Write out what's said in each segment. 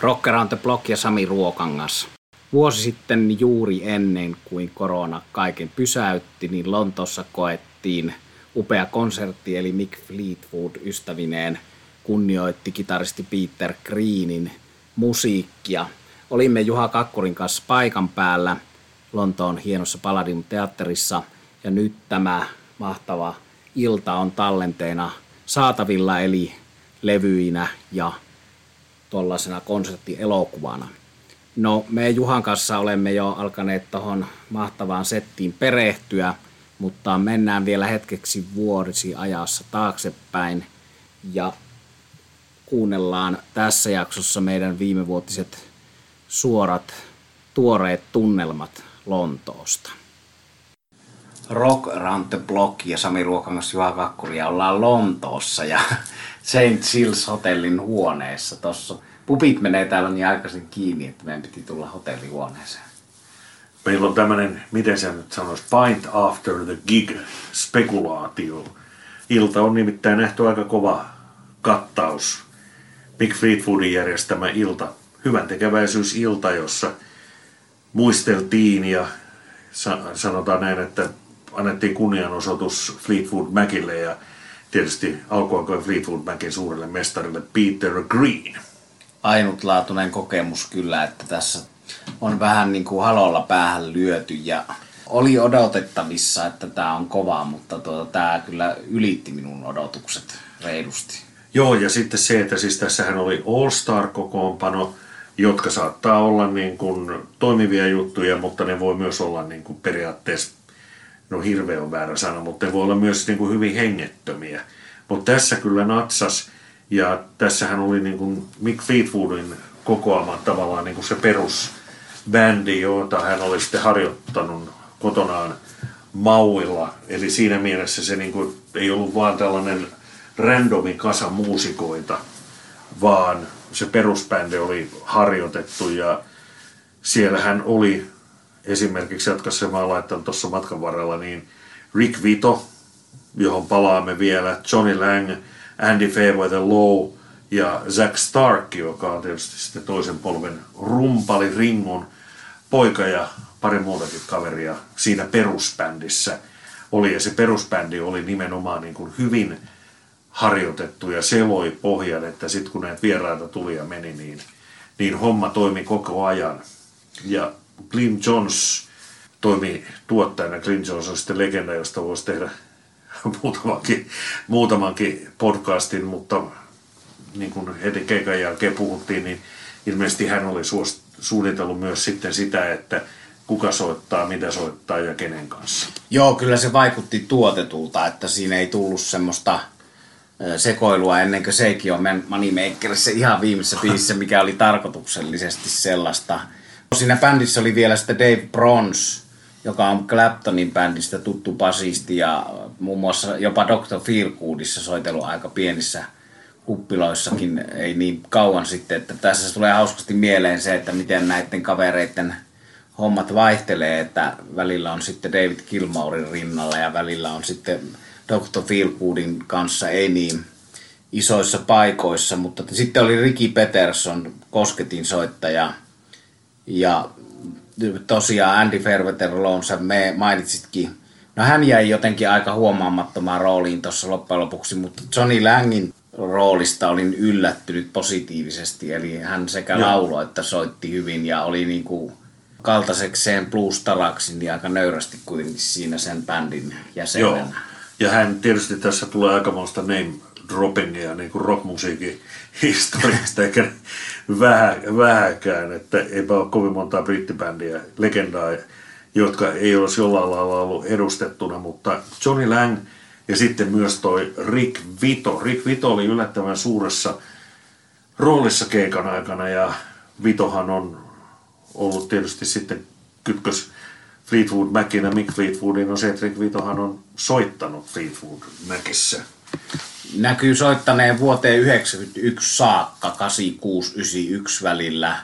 Rocker on the Block ja Sami Ruokangas. Vuosi sitten juuri ennen kuin korona kaiken pysäytti, niin Lontossa koettiin upea konsertti, eli Mick Fleetwood ystävineen kunnioitti kitaristi Peter Greenin musiikkia. Olimme Juha Kakkurin kanssa paikan päällä Lontoon hienossa Palladium teatterissa ja nyt tämä mahtava ilta on tallenteena saatavilla eli levyinä ja tuollaisena konserttielokuvana. No, me Juhan kanssa olemme jo alkaneet tuohon mahtavaan settiin perehtyä, mutta mennään vielä hetkeksi vuorisi ajassa taaksepäin ja kuunnellaan tässä jaksossa meidän viimevuotiset suorat, tuoreet tunnelmat Lontoosta. Rock Around the Block ja Sami Ruokangas Juha Kakkuri ja ollaan Lontoossa ja St. Sills hotellin huoneessa. Tossa pupit menee täällä niin aikaisin kiinni, että meidän piti tulla hotellihuoneeseen. Meillä on tämmöinen, miten se nyt sanoisi, Pint After the Gig spekulaatio. Ilta on nimittäin nähty aika kova kattaus. Big Fleetwoodin järjestämä ilta, hyvän tekeväisyysilta, jossa muisteltiin ja sanotaan näin, että annettiin kunnianosoitus Fleetwood Macille ja tietysti alkuaikoin Fleetwood Macin suurelle mestarille Peter Green. Ainutlaatuinen kokemus kyllä, että tässä on vähän niin kuin halolla päähän lyöty ja oli odotettavissa, että tämä on kova, mutta tuota, tämä kyllä ylitti minun odotukset reilusti. Joo, ja sitten se, että siis tässähän oli All-Star-kokoonpano, jotka saattaa olla niin kuin toimivia juttuja, mutta ne voi myös olla niin kuin periaatteessa, no hirveä on väärä sana, mutta ne voi olla myös niin kuin hyvin hengettömiä. Mutta tässä kyllä natsas, ja tässähän oli niin kuin Mick Fleetwoodin kokoama tavallaan niin kuin se perusbändi, jota hän oli sitten harjoittanut kotonaan Mauilla. Eli siinä mielessä se niin kuin, ei ollut vaan tällainen randomi kasa muusikoita, vaan se perusbändi oli harjoitettu ja siellähän oli esimerkiksi, jotka se mä laittanut tuossa matkan varrella, niin Rick Vito, johon palaamme vielä, Johnny Lang, Andy Fairweather Low ja Zack Stark, joka on tietysti sitten toisen polven rumpali Ringon poika ja pari muutakin kaveria siinä perusbändissä oli. Ja se perusbändi oli nimenomaan niin kuin hyvin harjoitettu ja se loi pohjan, että sitten kun näitä vieraita tuli ja meni, niin, niin homma toimi koko ajan. Ja Glyn Jones toimi tuottajana. Glyn Jones on sitten legenda, josta voisi tehdä muutamankin, muutamankin podcastin, mutta niin kuin heti keikan jälkeen puhuttiin, niin ilmeisesti hän oli suunnitellut myös sitten sitä, että kuka soittaa, mitä soittaa ja kenen kanssa. Joo, kyllä se vaikutti tuotetulta, että siinä ei tullut semmoista sekoilua ennen kuin sekin on Moneymakerissa ihan viimeisessä biisissä, mikä oli tarkoituksellisesti sellaista. Siinä bändissä oli vielä sitten Dave Bronze, joka on Claptonin bändistä tuttu basisti ja muun muassa jopa Dr. Feelgoodissa soitellut aika pienissä kuppiloissakin ei niin kauan sitten, että tässä tulee hauskasti mieleen se, että miten näiden kavereiden hommat vaihtelee, että välillä on sitten David Gilmourin rinnalla ja välillä on sitten Dr. Feelgoodin kanssa ei niin isoissa paikoissa, mutta sitten oli Ricky Peterson, kosketin soittaja, ja tosiaan Andy Fairweather sä me mainitsitkin. No hän jäi jotenkin aika huomaamattomaan rooliin tuossa loppujen lopuksi, mutta Johnny Langin roolista olin yllättynyt positiivisesti. Eli hän sekä lauloi että soitti hyvin ja oli niin kuin kaltaisekseen blues-taraksi niin aika nöyrästi kuitenkin siinä sen bändin jäsenenä. Joo. Ja hän tietysti tässä tulee aikamoista name droppingia niin kuin rockmusiikin historiasta, eikä vähä, vähäkään, että eipä ole kovin montaa brittibändiä, legendaa, jotka ei olisi jollain lailla ollut edustettuna, mutta Johnny Lang ja sitten myös toi Rick Vito. Rick Vito oli yllättävän suuressa roolissa keikan aikana ja Vitohan on ollut tietysti sitten kytkös Fleetwood Macin ja Mick Fleetwoodin on se, että Rick Vitohan on soittanut Fleetwood Macissä. Näkyy soittaneen vuoteen 1991 saakka, 86-91 välillä.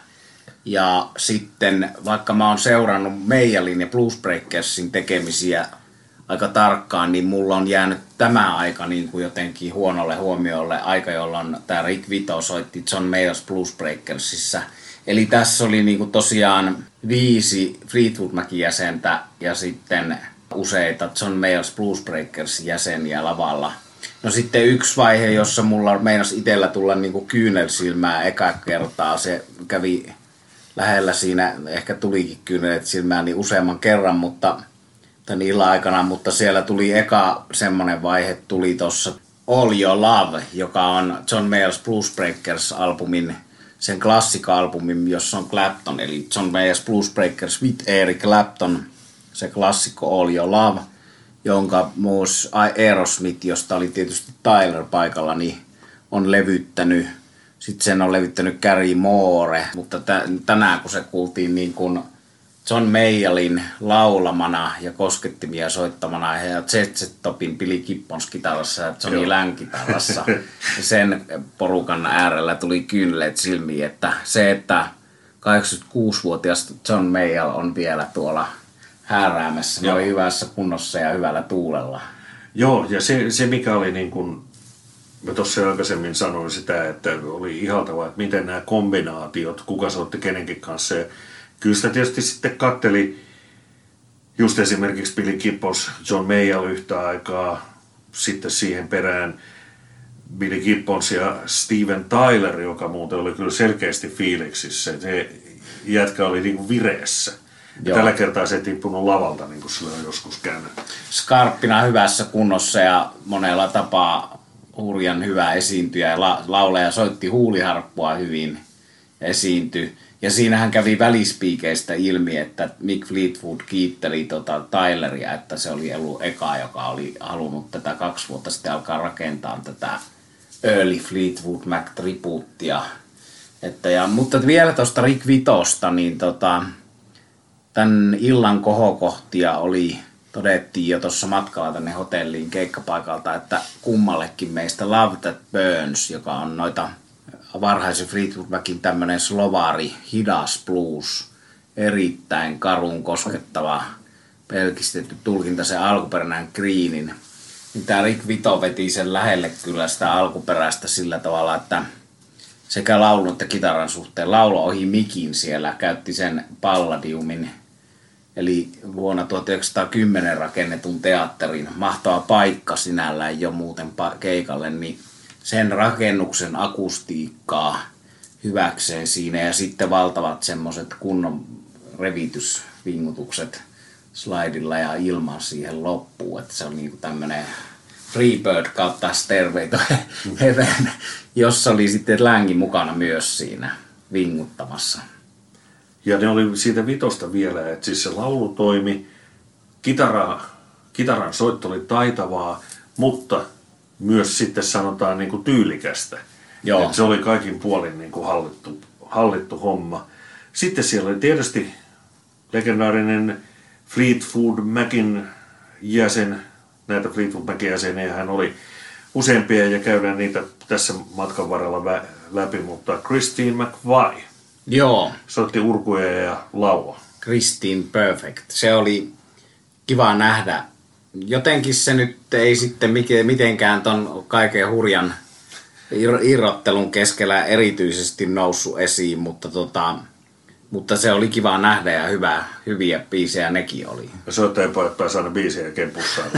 Ja sitten vaikka mä oon seurannut Meijalin ja Blues Breakersin tekemisiä aika tarkkaan, niin mulla on jäänyt tämä aika niin kuin jotenkin huonolle huomiolle, aika jolloin tämä Rick Vito soitti John Mayers Blues Breakersissa. Eli tässä oli niin kuin tosiaan viisi Fleetwood Mac-jäsentä ja sitten useita John Mayers Blues Breakers jäseniä lavalla. No sitten yksi vaihe, jossa mulla meinas itsellä tulla niin kuin kyynelsilmää eka kertaa. Se kävi lähellä siinä, ehkä tulikin kyynelet silmään niin useamman kerran, mutta tämän illan aikana, mutta siellä tuli eka semmonen vaihe, tuli tuossa All Your Love, joka on John Mayers Blues Breakers-albumin, sen klassika-albumin, jossa on Clapton, eli John Mayers Blues Breakers with Eric Clapton, se klassikko All Your Love, jonka myös Aerosmith, josta oli tietysti Tyler paikalla, niin on levyttänyt. Sitten sen on levyttänyt Gary Moore, mutta tänään kun se kuultiin niin kuin John Mayallin laulamana ja koskettimia soittamana ja Jet Topin Billy Gibbons kitarassa ja Johnny Lang kitarassa. sen porukan äärellä tuli kyyneleet silmiin, että se, että 86-vuotias John Mayall on vielä tuolla hääräämässä Joo. hyvässä kunnossa ja hyvällä tuulella. Joo, ja se, se mikä oli niin kuin, mä tuossa aikaisemmin sanoin sitä, että oli ihaltavaa, että miten nämä kombinaatiot, kuka soitti kenenkin kanssa. Ja kyllä sitä tietysti sitten katteli just esimerkiksi Billy Gibbons, John Mayall yhtä aikaa, sitten siihen perään Billy Gibbons ja Steven Tyler, joka muuten oli kyllä selkeästi fiiliksissä. Se jätkä oli niin kuin vireessä. Joo. Tällä kertaa se ei tippunut lavalta, niin kuin sillä on joskus käynyt. Skarppina hyvässä kunnossa ja monella tapaa hurjan hyvä esiintyjä. Ja la- lauleja soitti huuliharppua hyvin esiintyi. Ja siinähän kävi välispiikeistä ilmi, että Mick Fleetwood kiitteli tota Tyleria, että se oli ollut eka, joka oli halunnut tätä kaksi vuotta sitten alkaa rakentaa tätä Early Fleetwood Mac tribuuttia. Että ja, mutta vielä tuosta Rick Vitosta, niin tota, tämän illan kohokohtia oli, todettiin jo tuossa matkalla tänne hotelliin keikkapaikalta, että kummallekin meistä Love That Burns, joka on noita varhaisen Fleetwood Macin tämmöinen slovari, hidas blues, erittäin karun koskettava, pelkistetty tulkinta se alkuperäinen Greenin. Niin tämä Rick Vito veti sen lähelle kyllä sitä alkuperäistä sillä tavalla, että sekä laulun että kitaran suhteen laulo ohi mikin siellä, käytti sen palladiumin eli vuonna 1910 rakennetun teatterin mahtava paikka sinällään jo muuten keikalle, niin sen rakennuksen akustiikkaa hyväkseen siinä ja sitten valtavat semmoiset kunnon revitysvingutukset slaidilla ja ilman siihen loppuun, että se on niinku tämmöinen Freebird kautta Stairway to Heaven, jossa oli sitten längi mukana myös siinä vinguttamassa. Ja ne oli siitä vitosta vielä, että siis se laulu toimi, kitara, kitaran soitto oli taitavaa, mutta myös sitten sanotaan niin kuin tyylikästä. Joo. Että se oli kaikin puolin niin kuin hallittu, hallittu homma. Sitten siellä oli tietysti legendaarinen Fleetwood Macin jäsen, näitä Fleetwood Macin jäseniä hän oli useampia ja käydään niitä tässä matkan varrella läpi, mutta Christine McVie Joo. Soitti urkuja ja laua. Christine Perfect. Se oli kiva nähdä. Jotenkin se nyt ei sitten mitenkään ton kaiken hurjan irrottelun keskellä erityisesti noussut esiin, mutta, tota, mutta se oli kiva nähdä ja hyvä, hyviä biisejä nekin oli. Soittajapojat pääsi aina biisejä kempussaan.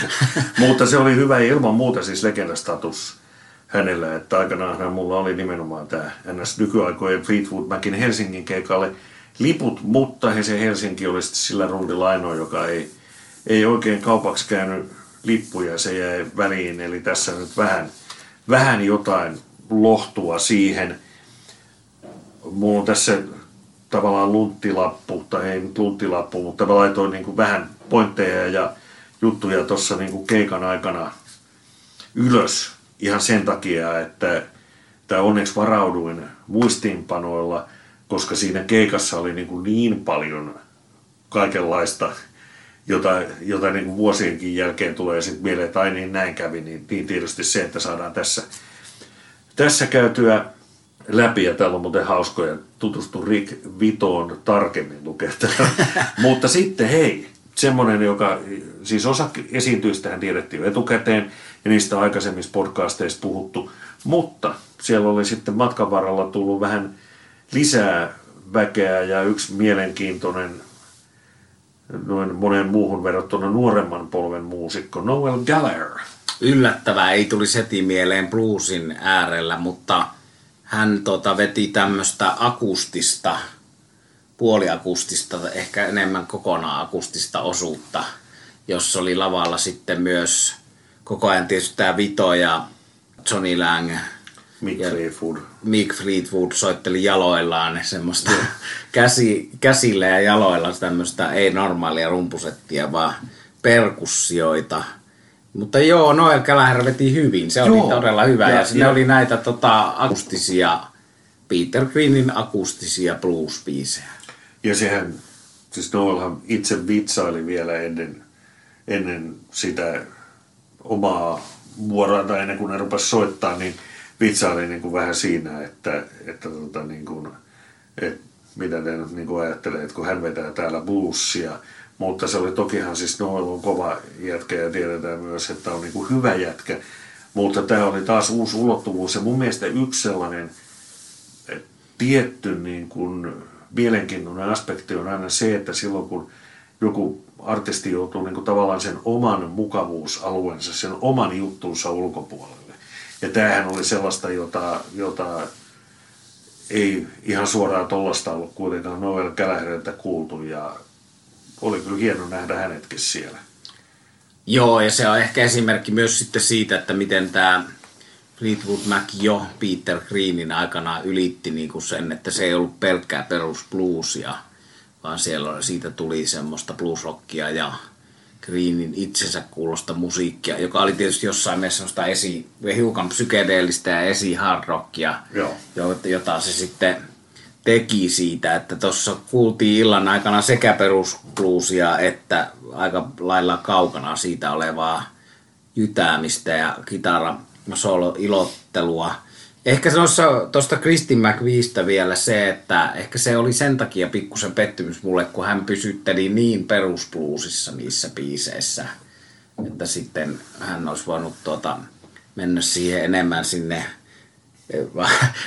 mutta se oli hyvä ilman muuta siis legendastatus hänellä, että aikanaan mulla oli nimenomaan tämä NS nykyaikojen Fleetwood Macin Helsingin keikalle liput, mutta he se Helsinki oli sitten sillä rundilla ainoa, joka ei, ei oikein kaupaksi käynyt lippuja, se jäi väliin, eli tässä nyt vähän, vähän jotain lohtua siihen. Mulla on tässä tavallaan lunttilappu, tai ei nyt lunttilappu, mutta mä laitoin niin kuin vähän pointteja ja juttuja tuossa niin keikan aikana ylös ihan sen takia, että tämä onneksi varauduin muistiinpanoilla, koska siinä keikassa oli niin, kuin niin paljon kaikenlaista, jota, jota niin kuin vuosienkin jälkeen tulee sitten mieleen, että ai niin näin kävi, niin, niin tietysti se, että saadaan tässä, tässä käytyä läpi, ja täällä on muuten hauskoja, tutustu Rick Vitoon tarkemmin lukea Mutta sitten hei, semmoinen, joka, siis osa esiintyistähän tiedettiin jo etukäteen, ja niistä on aikaisemmissa podcasteissa puhuttu, mutta siellä oli sitten matkan varrella tullut vähän lisää väkeä ja yksi mielenkiintoinen noin monen muuhun verrattuna nuoremman polven muusikko Noel Gallagher. Yllättävää ei tuli heti mieleen bluesin äärellä, mutta hän tota, veti tämmöistä akustista, puoliakustista, ehkä enemmän kokonaan akustista osuutta, jossa oli lavalla sitten myös koko ajan tietysti tämä Vito ja Johnny Lang Mick Ja- Fleetwood. Mick Fleetwood soitteli jaloillaan semmoista käsi, käsillä ja jaloilla tämmöistä ei normaalia rumpusettia, vaan perkussioita. Mutta joo, Noel Gallagher veti hyvin. Se oli Joo. todella hyvä. Ja, Ja- ja sinne ja- oli näitä tota, akustisia, Peter Greenin akustisia blues-biisejä. Ja sehän, siis Noelhan itse vitsaili vielä ennen, ennen sitä omaa vuoroa ennen kuin ne rupesi soittaa, niin vitsaili niin kuin vähän siinä, että, että, tota, niin kuin, että mitä ne nyt niin kuin ajattelee, että kun hän vetää täällä bluesia, mutta se oli tokihan siis Noel on kova jätkä ja tiedetään myös, että on niin kuin hyvä jätkä, mutta tämä oli taas uusi ulottuvuus ja mun mielestä yksi sellainen tietty niin kuin mielenkiintoinen aspekti on aina se, että silloin kun joku artisti joutuu niin kuin tavallaan sen oman mukavuusalueensa, sen oman juttunsa ulkopuolelle. Ja tämähän oli sellaista, jota, jota ei ihan suoraan tollasta ollut kuitenkaan Noel Gallagherilta kuultu ja oli kyllä hieno nähdä hänetkin siellä. Joo, ja se on ehkä esimerkki myös sitten siitä, että miten tämä Fleetwood Mac jo Peter Greenin aikana ylitti niin kuin sen, että se ei ollut pelkkää perus bluesia, vaan siellä siitä tuli semmoista bluesrockia ja Greenin itsensä kuulosta musiikkia, joka oli tietysti jossain mielessä semmoista esi, hiukan psykedeellistä ja esi hard rockia, jota se sitten teki siitä, että tuossa kuultiin illan aikana sekä perusbluesia että aika lailla kaukana siitä olevaa jytäämistä ja kitara solo ilottelua. Ehkä se tuosta Kristin McViestä vielä se, että ehkä se oli sen takia pikkusen pettymys mulle, kun hän pysytteli niin perusbluesissa niissä biiseissä, että sitten hän olisi voinut tuota, mennä siihen enemmän sinne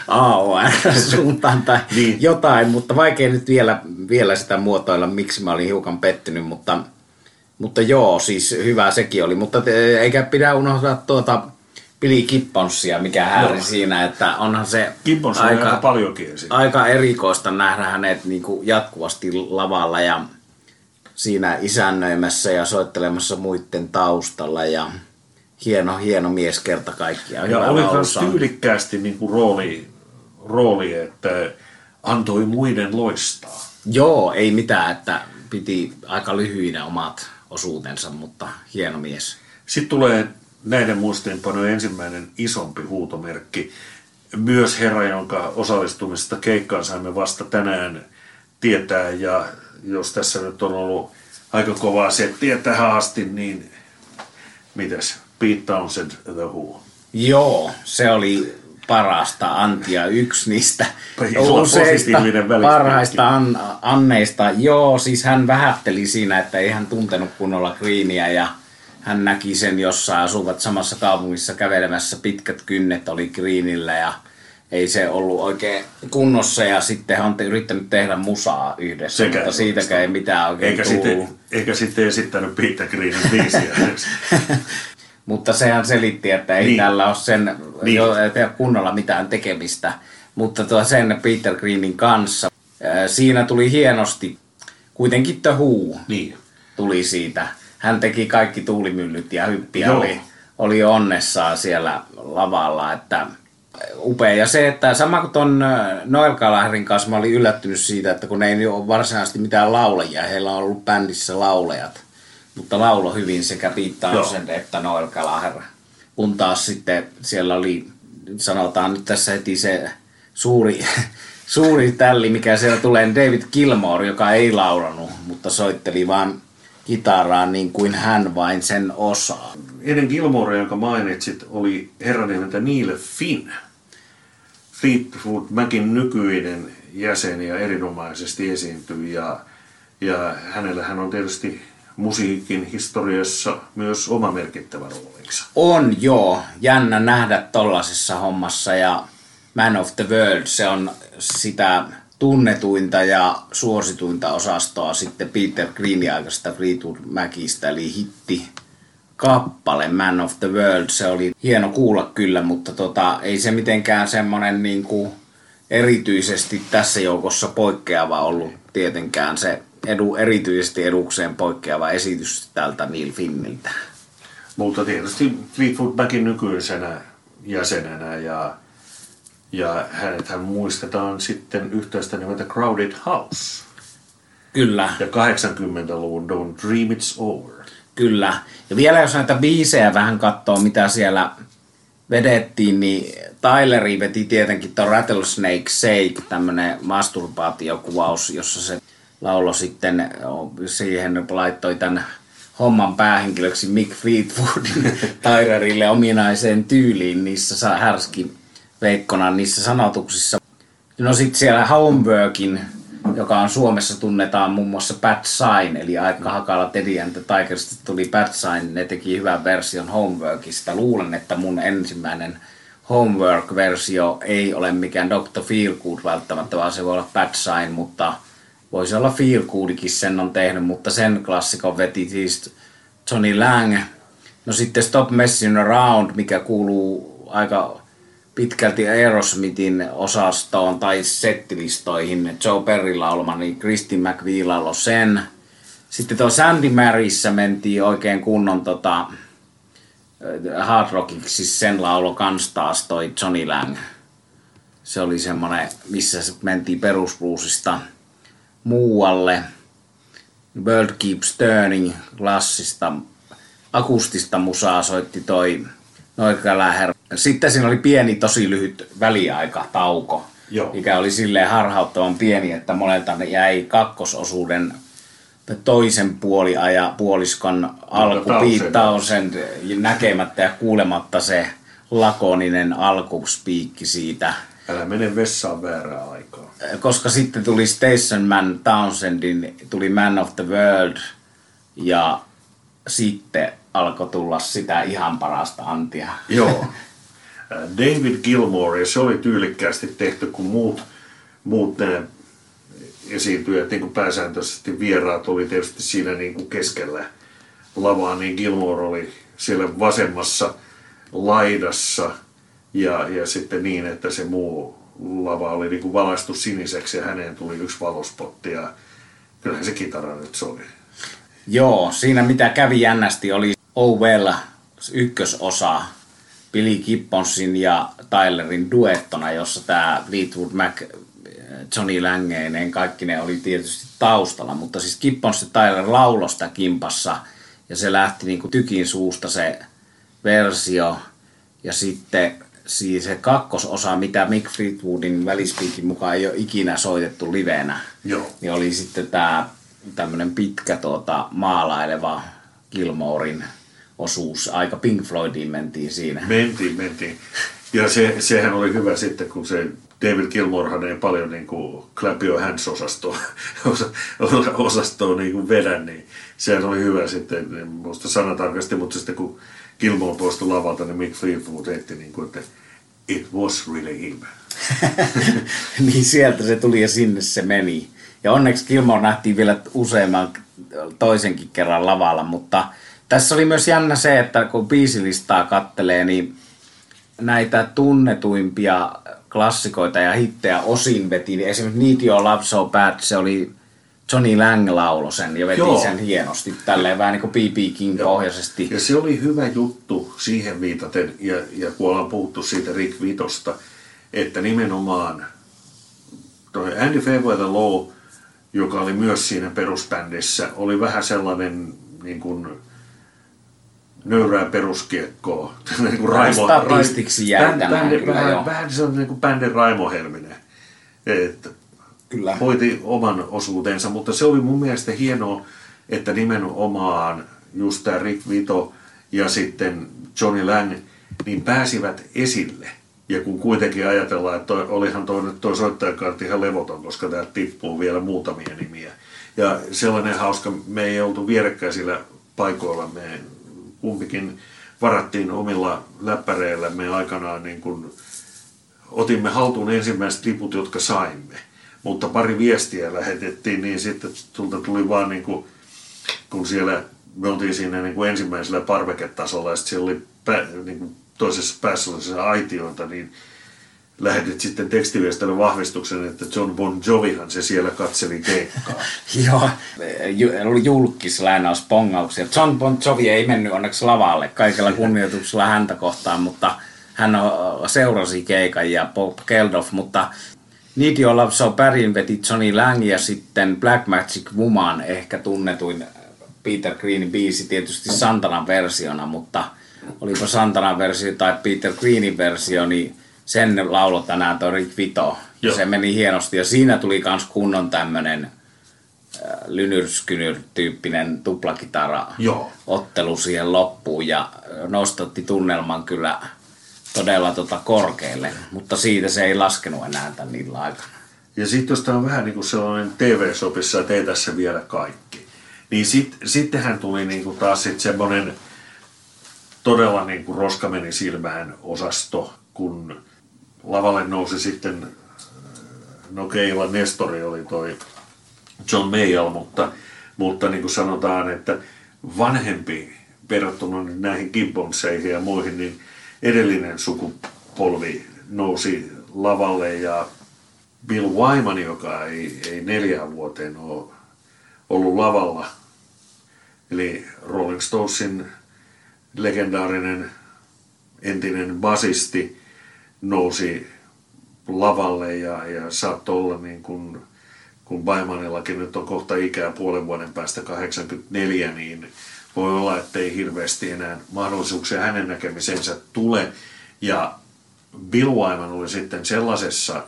AOR-suuntaan tai Niin. jotain, mutta vaikea nyt vielä, vielä sitä muotoilla, miksi mä olin hiukan pettynyt, mutta, mutta joo, siis hyvä sekin oli, mutta te, eikä pidä unohtaa tuota Billy Gibbonsia, mikä häiri Joo. siinä, että onhan se on aika, aika paljonkin aika erikoista nähdä hänet niin kuin jatkuvasti lavalla ja siinä isännöimässä ja soittelemassa muiden taustalla ja hieno, hieno mies kerta kaikkiaan. Ja oli myös tyylikkäästi niin kuin rooli, rooli, että antoi muiden loistaa. Joo, ei mitään, että piti aika lyhyinä omat osuutensa, mutta hieno mies. Sitten tulee näiden muistiinpanojen ensimmäinen isompi huutomerkki. Myös herra, jonka osallistumisesta keikkaan saimme vasta tänään tietää. Ja jos tässä nyt on ollut aika kovaa settiä tähän asti, niin mitäs? Pete Townsend, The Who. Joo, se oli parasta antia, yksi niistä välispiikki. parhaista an, anneista. Joo, siis hän vähätteli siinä, että ei hän tuntenut kunnolla Greenia ja hän näki sen jossain, asuvat samassa kaupungissa kävelemässä, pitkät kynnet oli Greenillä ja ei se ollut oikein kunnossa ja sitten hän on yrittänyt tehdä musaa yhdessä, Sekä mutta siitäkään ei mitään oikein Eikä tullut. sitten, eikä sitten esittänyt Peter Greenin biisiä. Mutta sehän selitti, että ei Niin. tällä ole sen Niin. jo, kunnolla mitään tekemistä. Mutta tuo sen Peter Greenin kanssa, siinä tuli hienosti, kuitenkin The Who niin. tuli siitä. Hän teki kaikki tuulimyllyt ja hyppiä Joo. oli, oli onnessaan siellä lavalla. Että upea. Ja se, että sama kuin ton ää, Noel Gallagherin kanssa mä olin yllättynyt siitä, että kun ei ole varsinaisesti mitään laulajia, heillä on ollut bändissä laulajat. Mutta laulo hyvin sekä Pete Townsend että Noel Gallagher. Kun taas sitten siellä oli, sanotaan nyt tässä heti se suuri, suuri tälli, mikä siellä tulee, David Gilmore, joka ei laulanut, mutta soitteli vaan kitaraa niin kuin hän vain sen osaa. Eden Gilmore, jonka mainitsit, oli herran nimeltä Neil Finn. Fleetwood Macin nykyinen jäsen ja erinomaisesti esiintyi. Ja, ja hänellä hän on tietysti musiikin historiassa myös oma merkittävä roolinsa. On joo, jännä nähdä tollasessa hommassa ja Man of the World, se on sitä tunnetuinta ja suosituinta osastoa sitten Peter Greenin aikaisesta Fleetwood Macista, eli hitti kappale Man of the World. Se oli hieno kuulla kyllä, mutta tota, ei se mitenkään semmoinen niin kuin erityisesti tässä joukossa poikkeava ollut tietenkään se edu, erityisesti edukseen poikkeava esitys tältä Neil Finniltä. Mutta tietysti Fleetwood Macin nykyisenä jäsenenä ja, ja hänethän muistetaan sitten yhteistä nimeltä Crowded House. Kyllä. Ja 80-luvun Don't Dream It's Over. Kyllä. Ja vielä jos näitä biisejä vähän katsoo, mitä siellä vedettiin, niin Tyleri veti tietenkin tuon Rattlesnake Shake, tämmönen masturbaatiokuvaus, jossa se laulo sitten siihen laittoi tämän homman päähenkilöksi Mick Fleetwoodin Tylerille ominaiseen tyyliin niissä härski veikkona niissä sanotuksissa. No sitten siellä Homeworkin joka on Suomessa tunnetaan muun muassa Bad Sign, eli aika hakala Teddy and the Tigerista tuli Bad Sign, ne teki hyvän version Homeworkista. Luulen, että mun ensimmäinen Homework-versio ei ole mikään Dr. Feelgood välttämättä, vaan se voi olla Bad Sign, mutta voisi olla Feelgoodikin sen on tehnyt, mutta sen klassikon veti siis Johnny Lang. No sitten Stop Messing Around, mikä kuuluu aika pitkälti Aerosmithin osastoon tai settilistoihin. Joe Perry laulma, niin Kristin McVie lauloi sen. Sitten tuo Sandy Maryssä mentiin oikein kunnon tota, hard rockiksi, siis sen laulo kans taas toi Johnny Lang. Se oli semmonen, missä mentiin perusbluesista muualle. World Keeps Turning klassista akustista musaa soitti toi Noikaläher. Sitten siinä oli pieni, tosi lyhyt väliaikatauko, Joo. mikä oli silleen harhauttavan pieni, että monelta ne jäi kakkososuuden toisen puoli ja puoliskon alku sen näkemättä ja kuulematta se lakoninen alkuspiikki siitä. Älä mene vessaan väärää aikaa. Koska sitten tuli Station Man Townsendin, tuli Man of the World ja sitten alkoi tulla sitä ihan parasta antia. Joo. David Gilmore, ja se oli tyylikkäästi tehty, kun muut, muut ne esiintyjät, niin kuin pääsääntöisesti vieraat oli tietysti siinä niin kuin keskellä lavaa, niin Gilmore oli siellä vasemmassa laidassa ja, ja sitten niin, että se muu lava oli niin kuin valaistu siniseksi ja häneen tuli yksi valospotti ja kyllähän se kitara nyt soi. Joo, siinä mitä kävi jännästi oli Oh Well ykkösosa Billy Gibbonsin ja Tylerin duettona, jossa tämä Fleetwood Mac, Johnny Langeinen, kaikki ne oli tietysti taustalla, mutta siis Gibbons ja Tyler laulosta kimpassa ja se lähti niinku tykin suusta se versio ja sitten siis se kakkososa, mitä Mick Fleetwoodin välispiikin mukaan ei ole ikinä soitettu livenä, Joo. niin oli sitten tämä tämmöinen pitkä tuota, maalaileva Gilmorein osuus. Aika Pink Floydiin mentiin siinä. Mentiin, mentiin. Ja se, sehän oli hyvä sitten, kun se David Gilmorehan ei paljon niin kuin Clap Your Hands-osastoa osastoa niin kuin vedä, niin sehän oli hyvä sitten, en muista sanatarkasti, mutta sitten kun Gilmore poistui lavalta, niin Mick Fleetwood heitti niin kuin, että it was really him. niin sieltä se tuli ja sinne se meni. Ja onneksi Gilmore nähtiin vielä useamman toisenkin kerran lavalla, mutta tässä oli myös jännä se, että kun biisilistaa kattelee, niin näitä tunnetuimpia klassikoita ja hittejä osin veti. Niin esimerkiksi Need Your Love So Bad, se oli Johnny Lang laulo sen ja veti Joo. sen hienosti tälleen vähän niin kuin B.B. King pohjaisesti. Ja se oli hyvä juttu siihen viitaten, ja, ja kun ollaan puhuttu siitä Rick Vitosta, että nimenomaan toi Andy Fairweather Law, joka oli myös siinä perusbändissä, oli vähän sellainen niin kuin, nöyrää peruskiekkoa. niin kuin Raimo, Statistiksi. Bändi, vähän, vähän se on niin kuin bändin Raimo Helminen. Että kyllä. hoiti oman osuutensa, mutta se oli mun mielestä hienoa, että nimenomaan just tämä Rick Vito ja sitten Johnny Lang niin pääsivät esille. Ja kun kuitenkin ajatellaan, että toi, olihan toi, toi soittajakartti ihan levoton, koska tämä tippuu vielä muutamia nimiä. Ja sellainen hauska, me ei oltu vierekkäisillä paikoilla, me kumpikin varattiin omilla läppäreillä me aikanaan niin kuin, otimme haltuun ensimmäiset liput, jotka saimme. Mutta pari viestiä lähetettiin, niin sitten tulta tuli vaan niin kuin, kun siellä me oltiin siinä niin kuin ensimmäisellä parveketasolla ja sitten siellä oli pä, niin kuin toisessa päässä oli aitioita, niin lähetit sitten tekstiviestillä vahvistuksen, että John Bon Jovihan se siellä katseli keikkaa. Joo, oli julkis lainaus pongauksia. John Bon Jovi ei mennyt onneksi lavalle kaikella kunnioituksella häntä kohtaan, mutta hän seurasi keikan ja Bob Geldof, mutta Need Your Love So Badin veti Johnny Lang ja sitten Black Magic Woman, ehkä tunnetuin Peter Greenin biisi tietysti Santanan versiona, mutta olipa Santanan versio tai Peter Greenin versio, niin sen laulo tänään toi Rick Vito. Joo. Se meni hienosti ja siinä tuli myös kunnon tämmönen äh, lynyrskynyr tyyppinen tuplakitara Joo. ottelu siihen loppuun ja nostatti tunnelman kyllä todella tota korkealle, mutta siitä se ei laskenut enää tämän niillä aikana. Ja sitten jos tämä on vähän niin kuin sellainen TV-sopissa, että ei tässä vielä kaikki, niin sit, sittenhän tuli niin kuin taas sitten semmoinen todella niin kuin roska meni silmään osasto, kun lavalle nousi sitten, no Keila Nestori oli toi John Mayall, mutta, mutta niin kuin sanotaan, että vanhempi verrattuna näihin Gibbonseihin ja muihin, niin edellinen sukupolvi nousi lavalle ja Bill Wyman, joka ei, ei neljään vuoteen ole ollut lavalla, eli Rolling Stonesin legendaarinen entinen basisti, nousi lavalle ja, ja saattoi olla niin kuin, kun Baimanillakin nyt on kohta ikää puolen vuoden päästä 84, niin voi olla, että ei hirveästi enää mahdollisuuksia hänen näkemisensä tule. Ja Bill Wyman oli sitten sellaisessa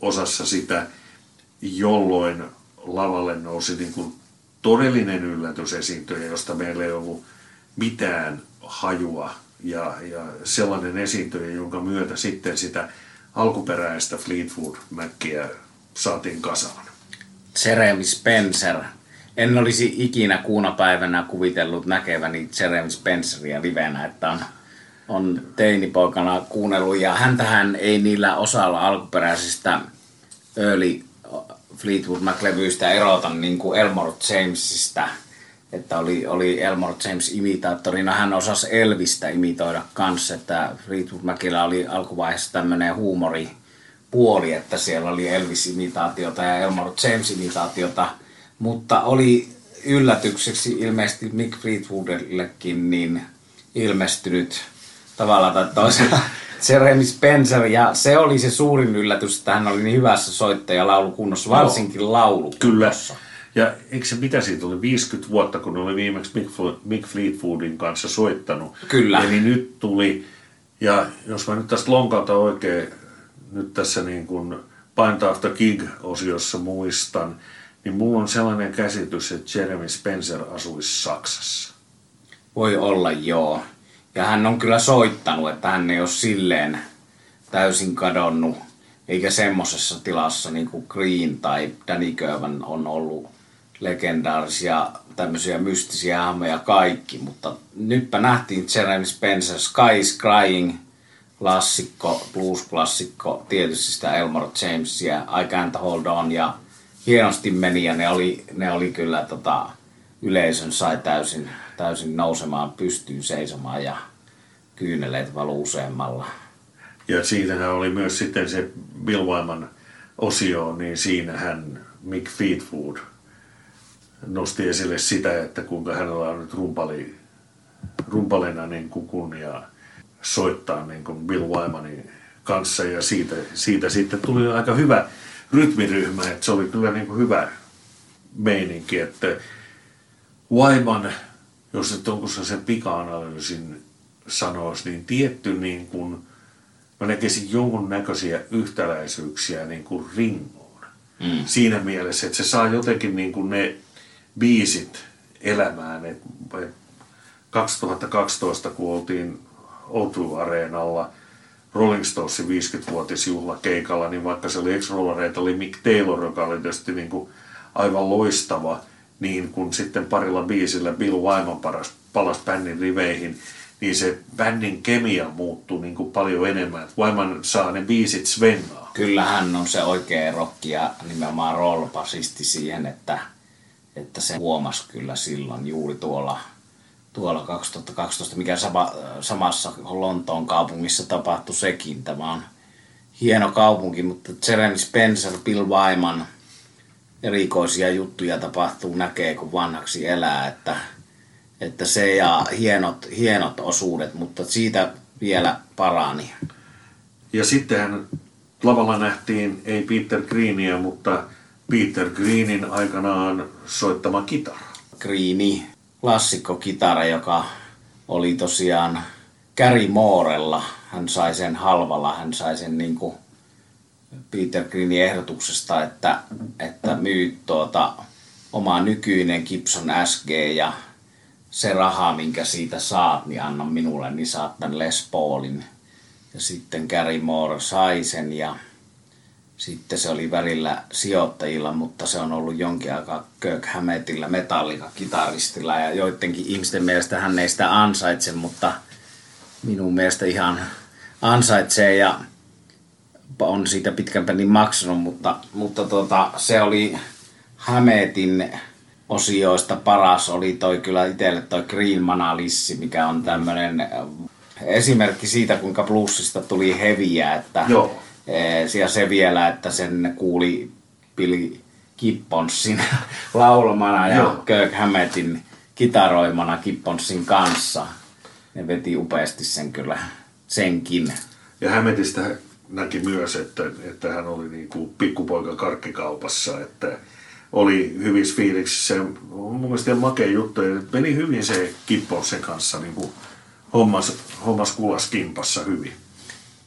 osassa sitä, jolloin lavalle nousi niin kuin todellinen yllätys esiintyjä, josta meillä ei ollut mitään hajua ja, ja sellainen esiintyjä, jonka myötä sitten sitä alkuperäistä Fleetwood Mackiä saatiin kasaan. Jeremy Spencer. En olisi ikinä kuuna päivänä kuvitellut näkeväni Jeremy Spenceria livenä, että on, on teinipoikana kuunnellut ja häntähän ei niillä osalla alkuperäisistä early Fleetwood Mac-levyistä erota niin kuin Elmore Jamesista – että oli, oli Elmore James imitaattorina. Hän osasi Elvistä imitoida kanssa, että Fleetwood Macillä oli alkuvaiheessa tämmöinen huumori puoli, että siellä oli Elvis-imitaatiota ja Elmore James-imitaatiota, mutta oli yllätykseksi ilmeisesti Mick Fleetwoodillekin niin ilmestynyt tavalla tai toisella Jeremy Spencer, ja se oli se suurin yllätys, että hän oli niin hyvässä soittaja laulukunnossa, varsinkin laulukunnossa. Kyllä. Ja eikö se mitä siitä oli 50 vuotta, kun oli viimeksi Mick, Fleetwoodin kanssa soittanut. Kyllä. Eli nyt tuli, ja jos mä nyt tästä lonkalta oikein nyt tässä niin kuin Pint After Gig-osiossa muistan, niin mulla on sellainen käsitys, että Jeremy Spencer asuisi Saksassa. Voi olla, joo. Ja hän on kyllä soittanut, että hän ei ole silleen täysin kadonnut, eikä semmoisessa tilassa niin kuin Green tai Danny Kövan on ollut legendaarisia tämmöisiä mystisiä hahmoja kaikki, mutta nytpä nähtiin Jeremy Spencer, Sky Crying, klassikko, blues-klassikko, tietysti sitä Elmore Jamesia, I Can't Hold On ja hienosti meni ja ne oli, ne oli kyllä tota, yleisön sai täysin, täysin nousemaan pystyyn seisomaan ja kyyneleet valu useammalla. Ja siinähän oli myös sitten se Bill Wyman osio, niin siinähän Mick Fleetwood – nosti esille sitä, että kuinka hänellä on nyt rumpali, rumpalina niin kuin kunnia soittaa niin kuin Bill Wymanin kanssa ja siitä, siitä sitten tuli aika hyvä rytmiryhmä, että se oli kyllä niin kuin hyvä meininki, että Wyman, jos et onko se sen pika-analyysin sanoisi, niin tietty niin kuin, mä näkisin jonkun näköisiä yhtäläisyyksiä niin kuin Ringoon. Mm. Siinä mielessä, että se saa jotenkin niin kuin ne biisit elämään. Et 2012, kun oltiin O2-areenalla Rolling Stonesin 50-vuotisjuhlakeikalla, niin vaikka se oli ex oli Mick Taylor, joka oli tietysti niin kuin aivan loistava, niin kun sitten parilla biisillä Bill Wyman paras, palas bändin riveihin, niin se bändin kemia muuttuu niin kuin paljon enemmän. Wyman saa ne biisit svengaa. Kyllä hän on se oikea rokki ja nimenomaan rollbasisti siihen, että, että se huomasi kyllä silloin juuri tuolla, tuolla 2012, mikä sama, samassa Lontoon kaupungissa tapahtui sekin. Tämä on hieno kaupunki, mutta Jeremy Spencer, Bill Wyman, erikoisia juttuja tapahtuu, näkee kun vanhaksi elää, että, että se ja hienot, hienot osuudet, mutta siitä vielä parani. Ja sittenhän lavalla nähtiin ei Peter Greenia, mutta Peter Greenin aikanaan soittama kitara. Greeni, klassikkokitara, joka oli tosiaan Gary Moorella. Hän sai sen halvalla, hän sai sen niin kuin Peter Greenin ehdotuksesta, että, että myy tuota, oma nykyinen Gibson SG ja se raha, minkä siitä saat, niin anna minulle, niin saat tämän Les Paulin. Ja sitten Gary Moore sai sen ja sitten se oli välillä sijoittajilla, mutta se on ollut jonkin aikaa Kirk Hammettillä, metallika-kitaristilla ja joidenkin ihmisten mielestä hän ei sitä ansaitse, mutta minun mielestä ihan ansaitsee ja on siitä pitkän pelin maksanut, mutta, mutta tota, se oli Hametin osioista paras. Oli toi kyllä itselle toi Green Manalissi, mikä on tämmöinen esimerkki siitä, kuinka bluesista tuli heviä, että Joo. Ja se vielä, että sen kuuli Billy Gibbonsin laulamana ja Joo. Kirk Hammettin kitaroimana Gibbonsin kanssa. Ne veti upeasti sen kyllä senkin. Ja Hämetistä näki myös, että, että hän oli niin kuin pikkupoika karkkikaupassa, että oli hyvissä fiiliksissä. Mun mielestä makea juttu, ja meni hyvin se Kipponsen kanssa niin kuin hommas, hommas kulas kimpassa hyvin.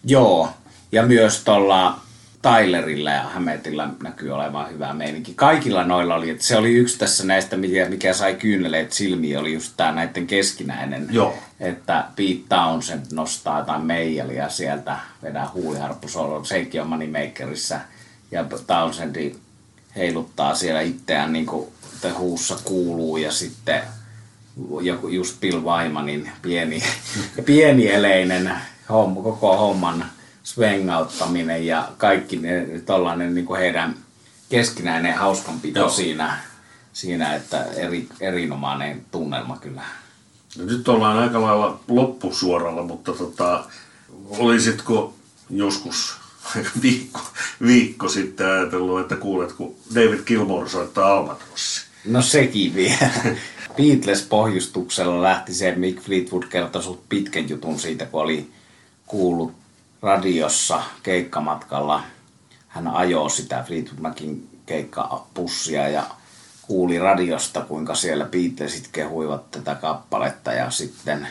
Joo, ja myös tuolla Tylerilla ja Hametilla näkyy olevan hyvä meininki. Kaikilla noilla oli, että se oli yksi tässä näistä, mikä, mikä sai kyyneleet silmiin, oli just tämä näiden keskinäinen. Joo. Että Pete Townsend nostaa jotain meijalia sieltä, vedää huuliharppusolo, sekin on Moneymakerissa. Ja Townsend heiluttaa siellä itseään niin kuin huussa kuuluu ja sitten joku just Bill Wymanin pieni, pienieleinen homma, koko homman svengauttaminen ja kaikki ne, tollainen niin kuin heidän keskinäinen hauskanpito Joo. siinä, siinä, että eri, erinomainen tunnelma kyllä. No nyt ollaan aika lailla loppusuoralla, mutta tota, olisitko joskus viikko, viikko sitten ajatellut, että kuulet, kun David Gilmour soittaa Albatrossi. No sekin vielä. Beatles-pohjustuksella lähti se, Mick Fleetwood kertoi pitkän jutun siitä, kun oli kuullut radiossa keikkamatkalla. Hän ajoi sitä Fleetwood Macin keikkapussia ja kuuli radiosta, kuinka siellä Beatlesit kehuivat tätä kappaletta ja sitten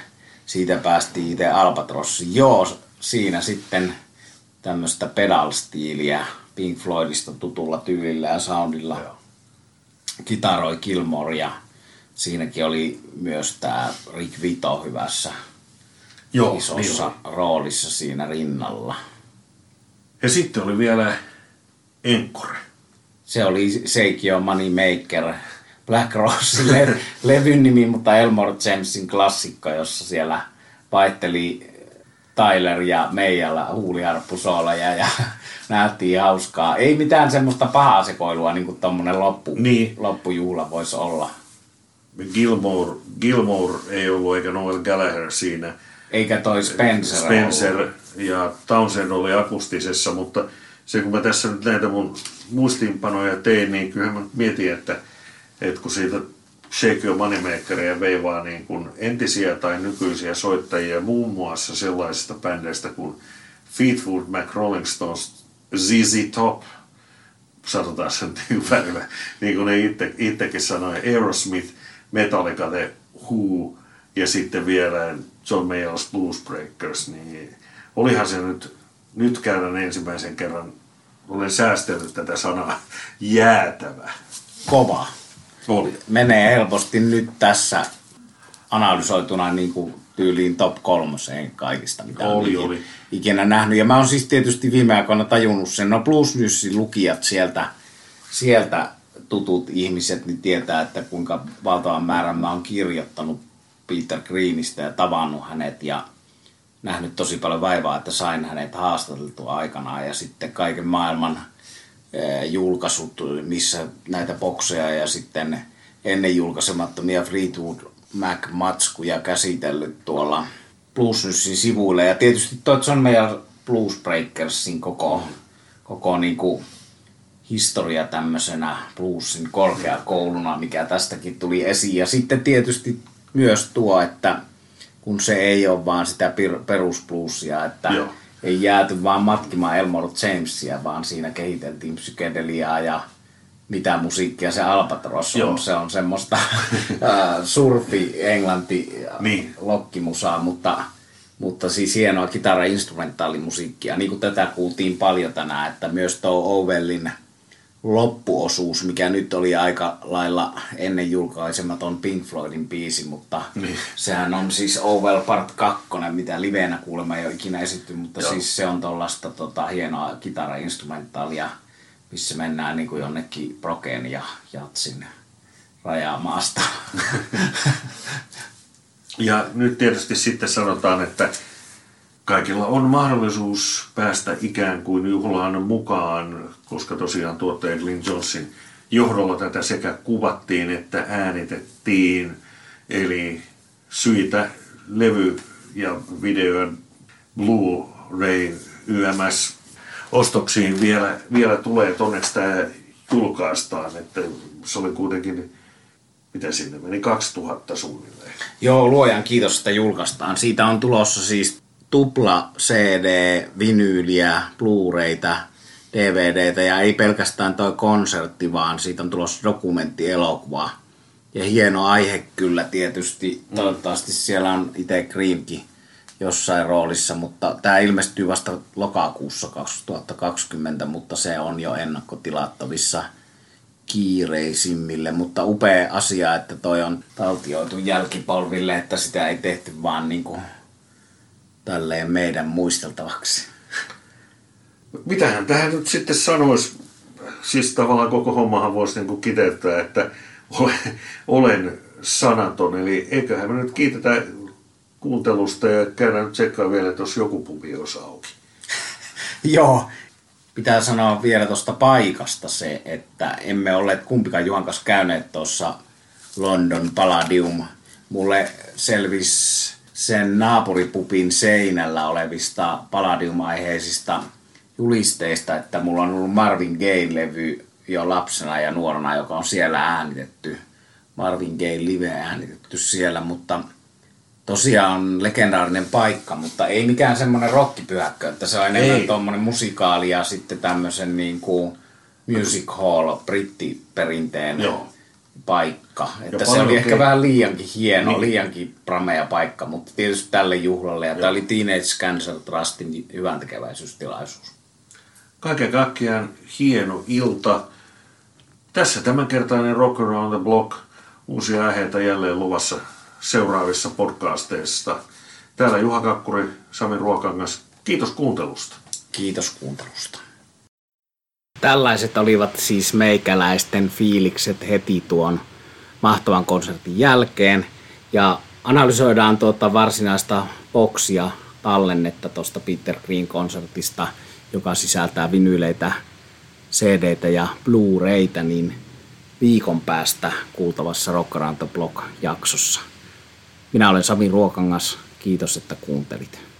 siitä päästiin itse Albatrossiin. Joo, siinä sitten tämmöistä pedal-stiiliä Pink Floydista tutulla tyylillä ja soundilla Joo. kitaroi Gilmore ja siinäkin oli myös tämä Rick Vito hyvässä Joo, isossa niin roolissa siinä rinnalla. Ja sitten oli vielä Encore. Se oli Seikio Moneymaker, Black Rose le- levyn nimi, mutta Elmore Jamesin klassikko, jossa siellä vaihteli Tyler ja Meijalla huuliharppusooleja ja näyttiin hauskaa. Ei mitään semmoista pahaa sekoilua, niin kuin tommonen loppu, Niin. loppujuhla voisi olla. Gilmour, Gilmour ei ollut eikä Noel Gallagher siinä. Eikä toi Spencer, Spencer ollut. ja Townsend oli akustisessa, mutta se kun mä tässä nyt näitä mun muistiinpanoja tein, niin kyllähän mä mietin, että, että kun siitä Shake Your Moneymakeria veivaa niin kuin entisiä tai nykyisiä soittajia muun muassa sellaisista bändeistä kuin Fleetwood Mac Rolling Stones, ZZ Top, sanotaan sen niin välillä, niin kuin ne itse, itsekin sanoi, Aerosmith, Metallica, The Who ja sitten vielä John Mayall's Blues Breakers, niin olihan se nyt, nyt käydään ensimmäisen kerran, olen säästellyt tätä sanaa, jäätävä. Kova. Oli. Menee helposti nyt tässä analysoituna niin kuin tyyliin top kolmoseen kaikista, mitä Oli, ikinä, oli. ikinä nähnyt. Ja mä oon siis tietysti viime aikoina tajunnut sen, no Blues Newsin lukijat sieltä, sieltä tutut ihmiset niin tietää, että kuinka valtavan määrän mä oon kirjoittanut Peter Greenistä ja tavannut hänet ja nähnyt tosi paljon vaivaa, että sain hänet haastateltua aikanaan ja sitten kaiken maailman julkaisut, missä näitä bokseja ja sitten ennen julkaisemattomia Fleetwood Mac-matskuja käsitellyt tuolla Bluesnyssin sivuille. Ja tietysti toi on meidän Blues Breakersin koko, koko niin kuin historia tämmöisenä bluesin korkeakouluna, mikä tästäkin tuli esiin. Ja sitten tietysti myös tuo, että kun se ei ole vaan sitä perusbluesia, että Joo. ei jääty vaan matkimaan Elmore Jamesia, vaan siinä kehiteltiin psykedeliaa ja mitä musiikkia se Albatros on. Joo. Se on semmoista surfi, englanti, niin. lokkimusaa, mutta, mutta siis hienoa kitara-instrumentaalimusiikkia. Niin kuin tätä kuultiin paljon tänään, että myös tuo Owellin loppuosuus, mikä nyt oli aika lailla ennen julkaisematon Pink Floydin biisi, mutta niin. sehän on siis Ovel Part 2, mitä liveenä kuulemma ei ole ikinä esitty, mutta Joo. siis se on tuollaista tota, hienoa kitara-instrumentaalia, missä mennään niin kuin jonnekin Broken ja Jatsin rajamaasta. ja nyt tietysti sitten sanotaan, että kaikilla on mahdollisuus päästä ikään kuin juhlaan mukaan, koska tosiaan tuottaja Glyn Johnson johdolla tätä sekä kuvattiin että äänitettiin. Eli syitä levy- ja videon Blu-ray YMS ostoksiin vielä, vielä tulee, että onneksi tämä julkaistaan, että se oli kuitenkin, mitä sinne meni, 2000 suunnilleen. Joo, luojan kiitos, että julkaistaan. Siitä on tulossa siis tupla CD, vinyyliä, Blu-rayta, DVDtä ja ei pelkästään toi konsertti, vaan siitä on tulossa dokumenttielokuva. Ja hieno aihe kyllä tietysti. Mm. Toivottavasti siellä on itse Greenkin jossain roolissa, mutta tämä ilmestyy vasta lokakuussa 2020, mutta se on jo ennakkotilattavissa kiireisimmille, mutta upea asia, että toi on taltioitu jälkipolville, että sitä ei tehty vaan niin kuin tälleen meidän muisteltavaksi. Mitähän tähän nyt sitten sanoisi? Siis tavallaan koko hommahan voisi niin kiteyttää, että olen, olen sanaton. Eli eiköhän me nyt kiitetä kuuntelusta ja käydään nyt tsekkaa vielä, että jos joku pubi olisi auki. Joo, pitää sanoa vielä tuosta paikasta se, että emme ole kumpikaan Juhan kanssa käyneet tuossa London Palladium. Mulle selvisi sen naapuripupin seinällä olevista Palladium-aiheisista julisteista, että mulla on ollut Marvin Gaye-levy jo lapsena ja nuorena, joka on siellä äänitetty. Marvin Gaye live äänitetty siellä, mutta tosiaan legendaarinen paikka, mutta ei mikään semmoinen rockipyhäkkö, että se on enemmän tuommoinen musikaali ja sitten tämmöisen niin kuin music hall brittiperinteen Joo paikka. Että se oli ehkä vähän liiankin hieno, niin. liiankin pramea paikka, mutta tietysti tälle juhlalle. Ja tämä oli Teenage Cancer Trustin hyvän tekeväisyystilaisuus. Kaiken kaikkiaan hieno ilta. Tässä tämänkertainen Rock Around the Block. Uusia aiheita jälleen luvassa seuraavissa podcasteissa. Täällä Juha Kakkuri, Sami Ruokangas. Kiitos kuuntelusta. Kiitos kuuntelusta. Tällaiset olivat siis meikäläisten fiilikset heti tuon mahtavan konsertin jälkeen. Ja analysoidaan tuota varsinaista boksia tallennetta tuosta Peter Green-konsertista, joka sisältää vinyyleitä, cd ja Blu-rayta, niin viikon päästä kuultavassa Rock Around the Block jaksossa. Minä olen Sami Ruokangas. Kiitos, että kuuntelit.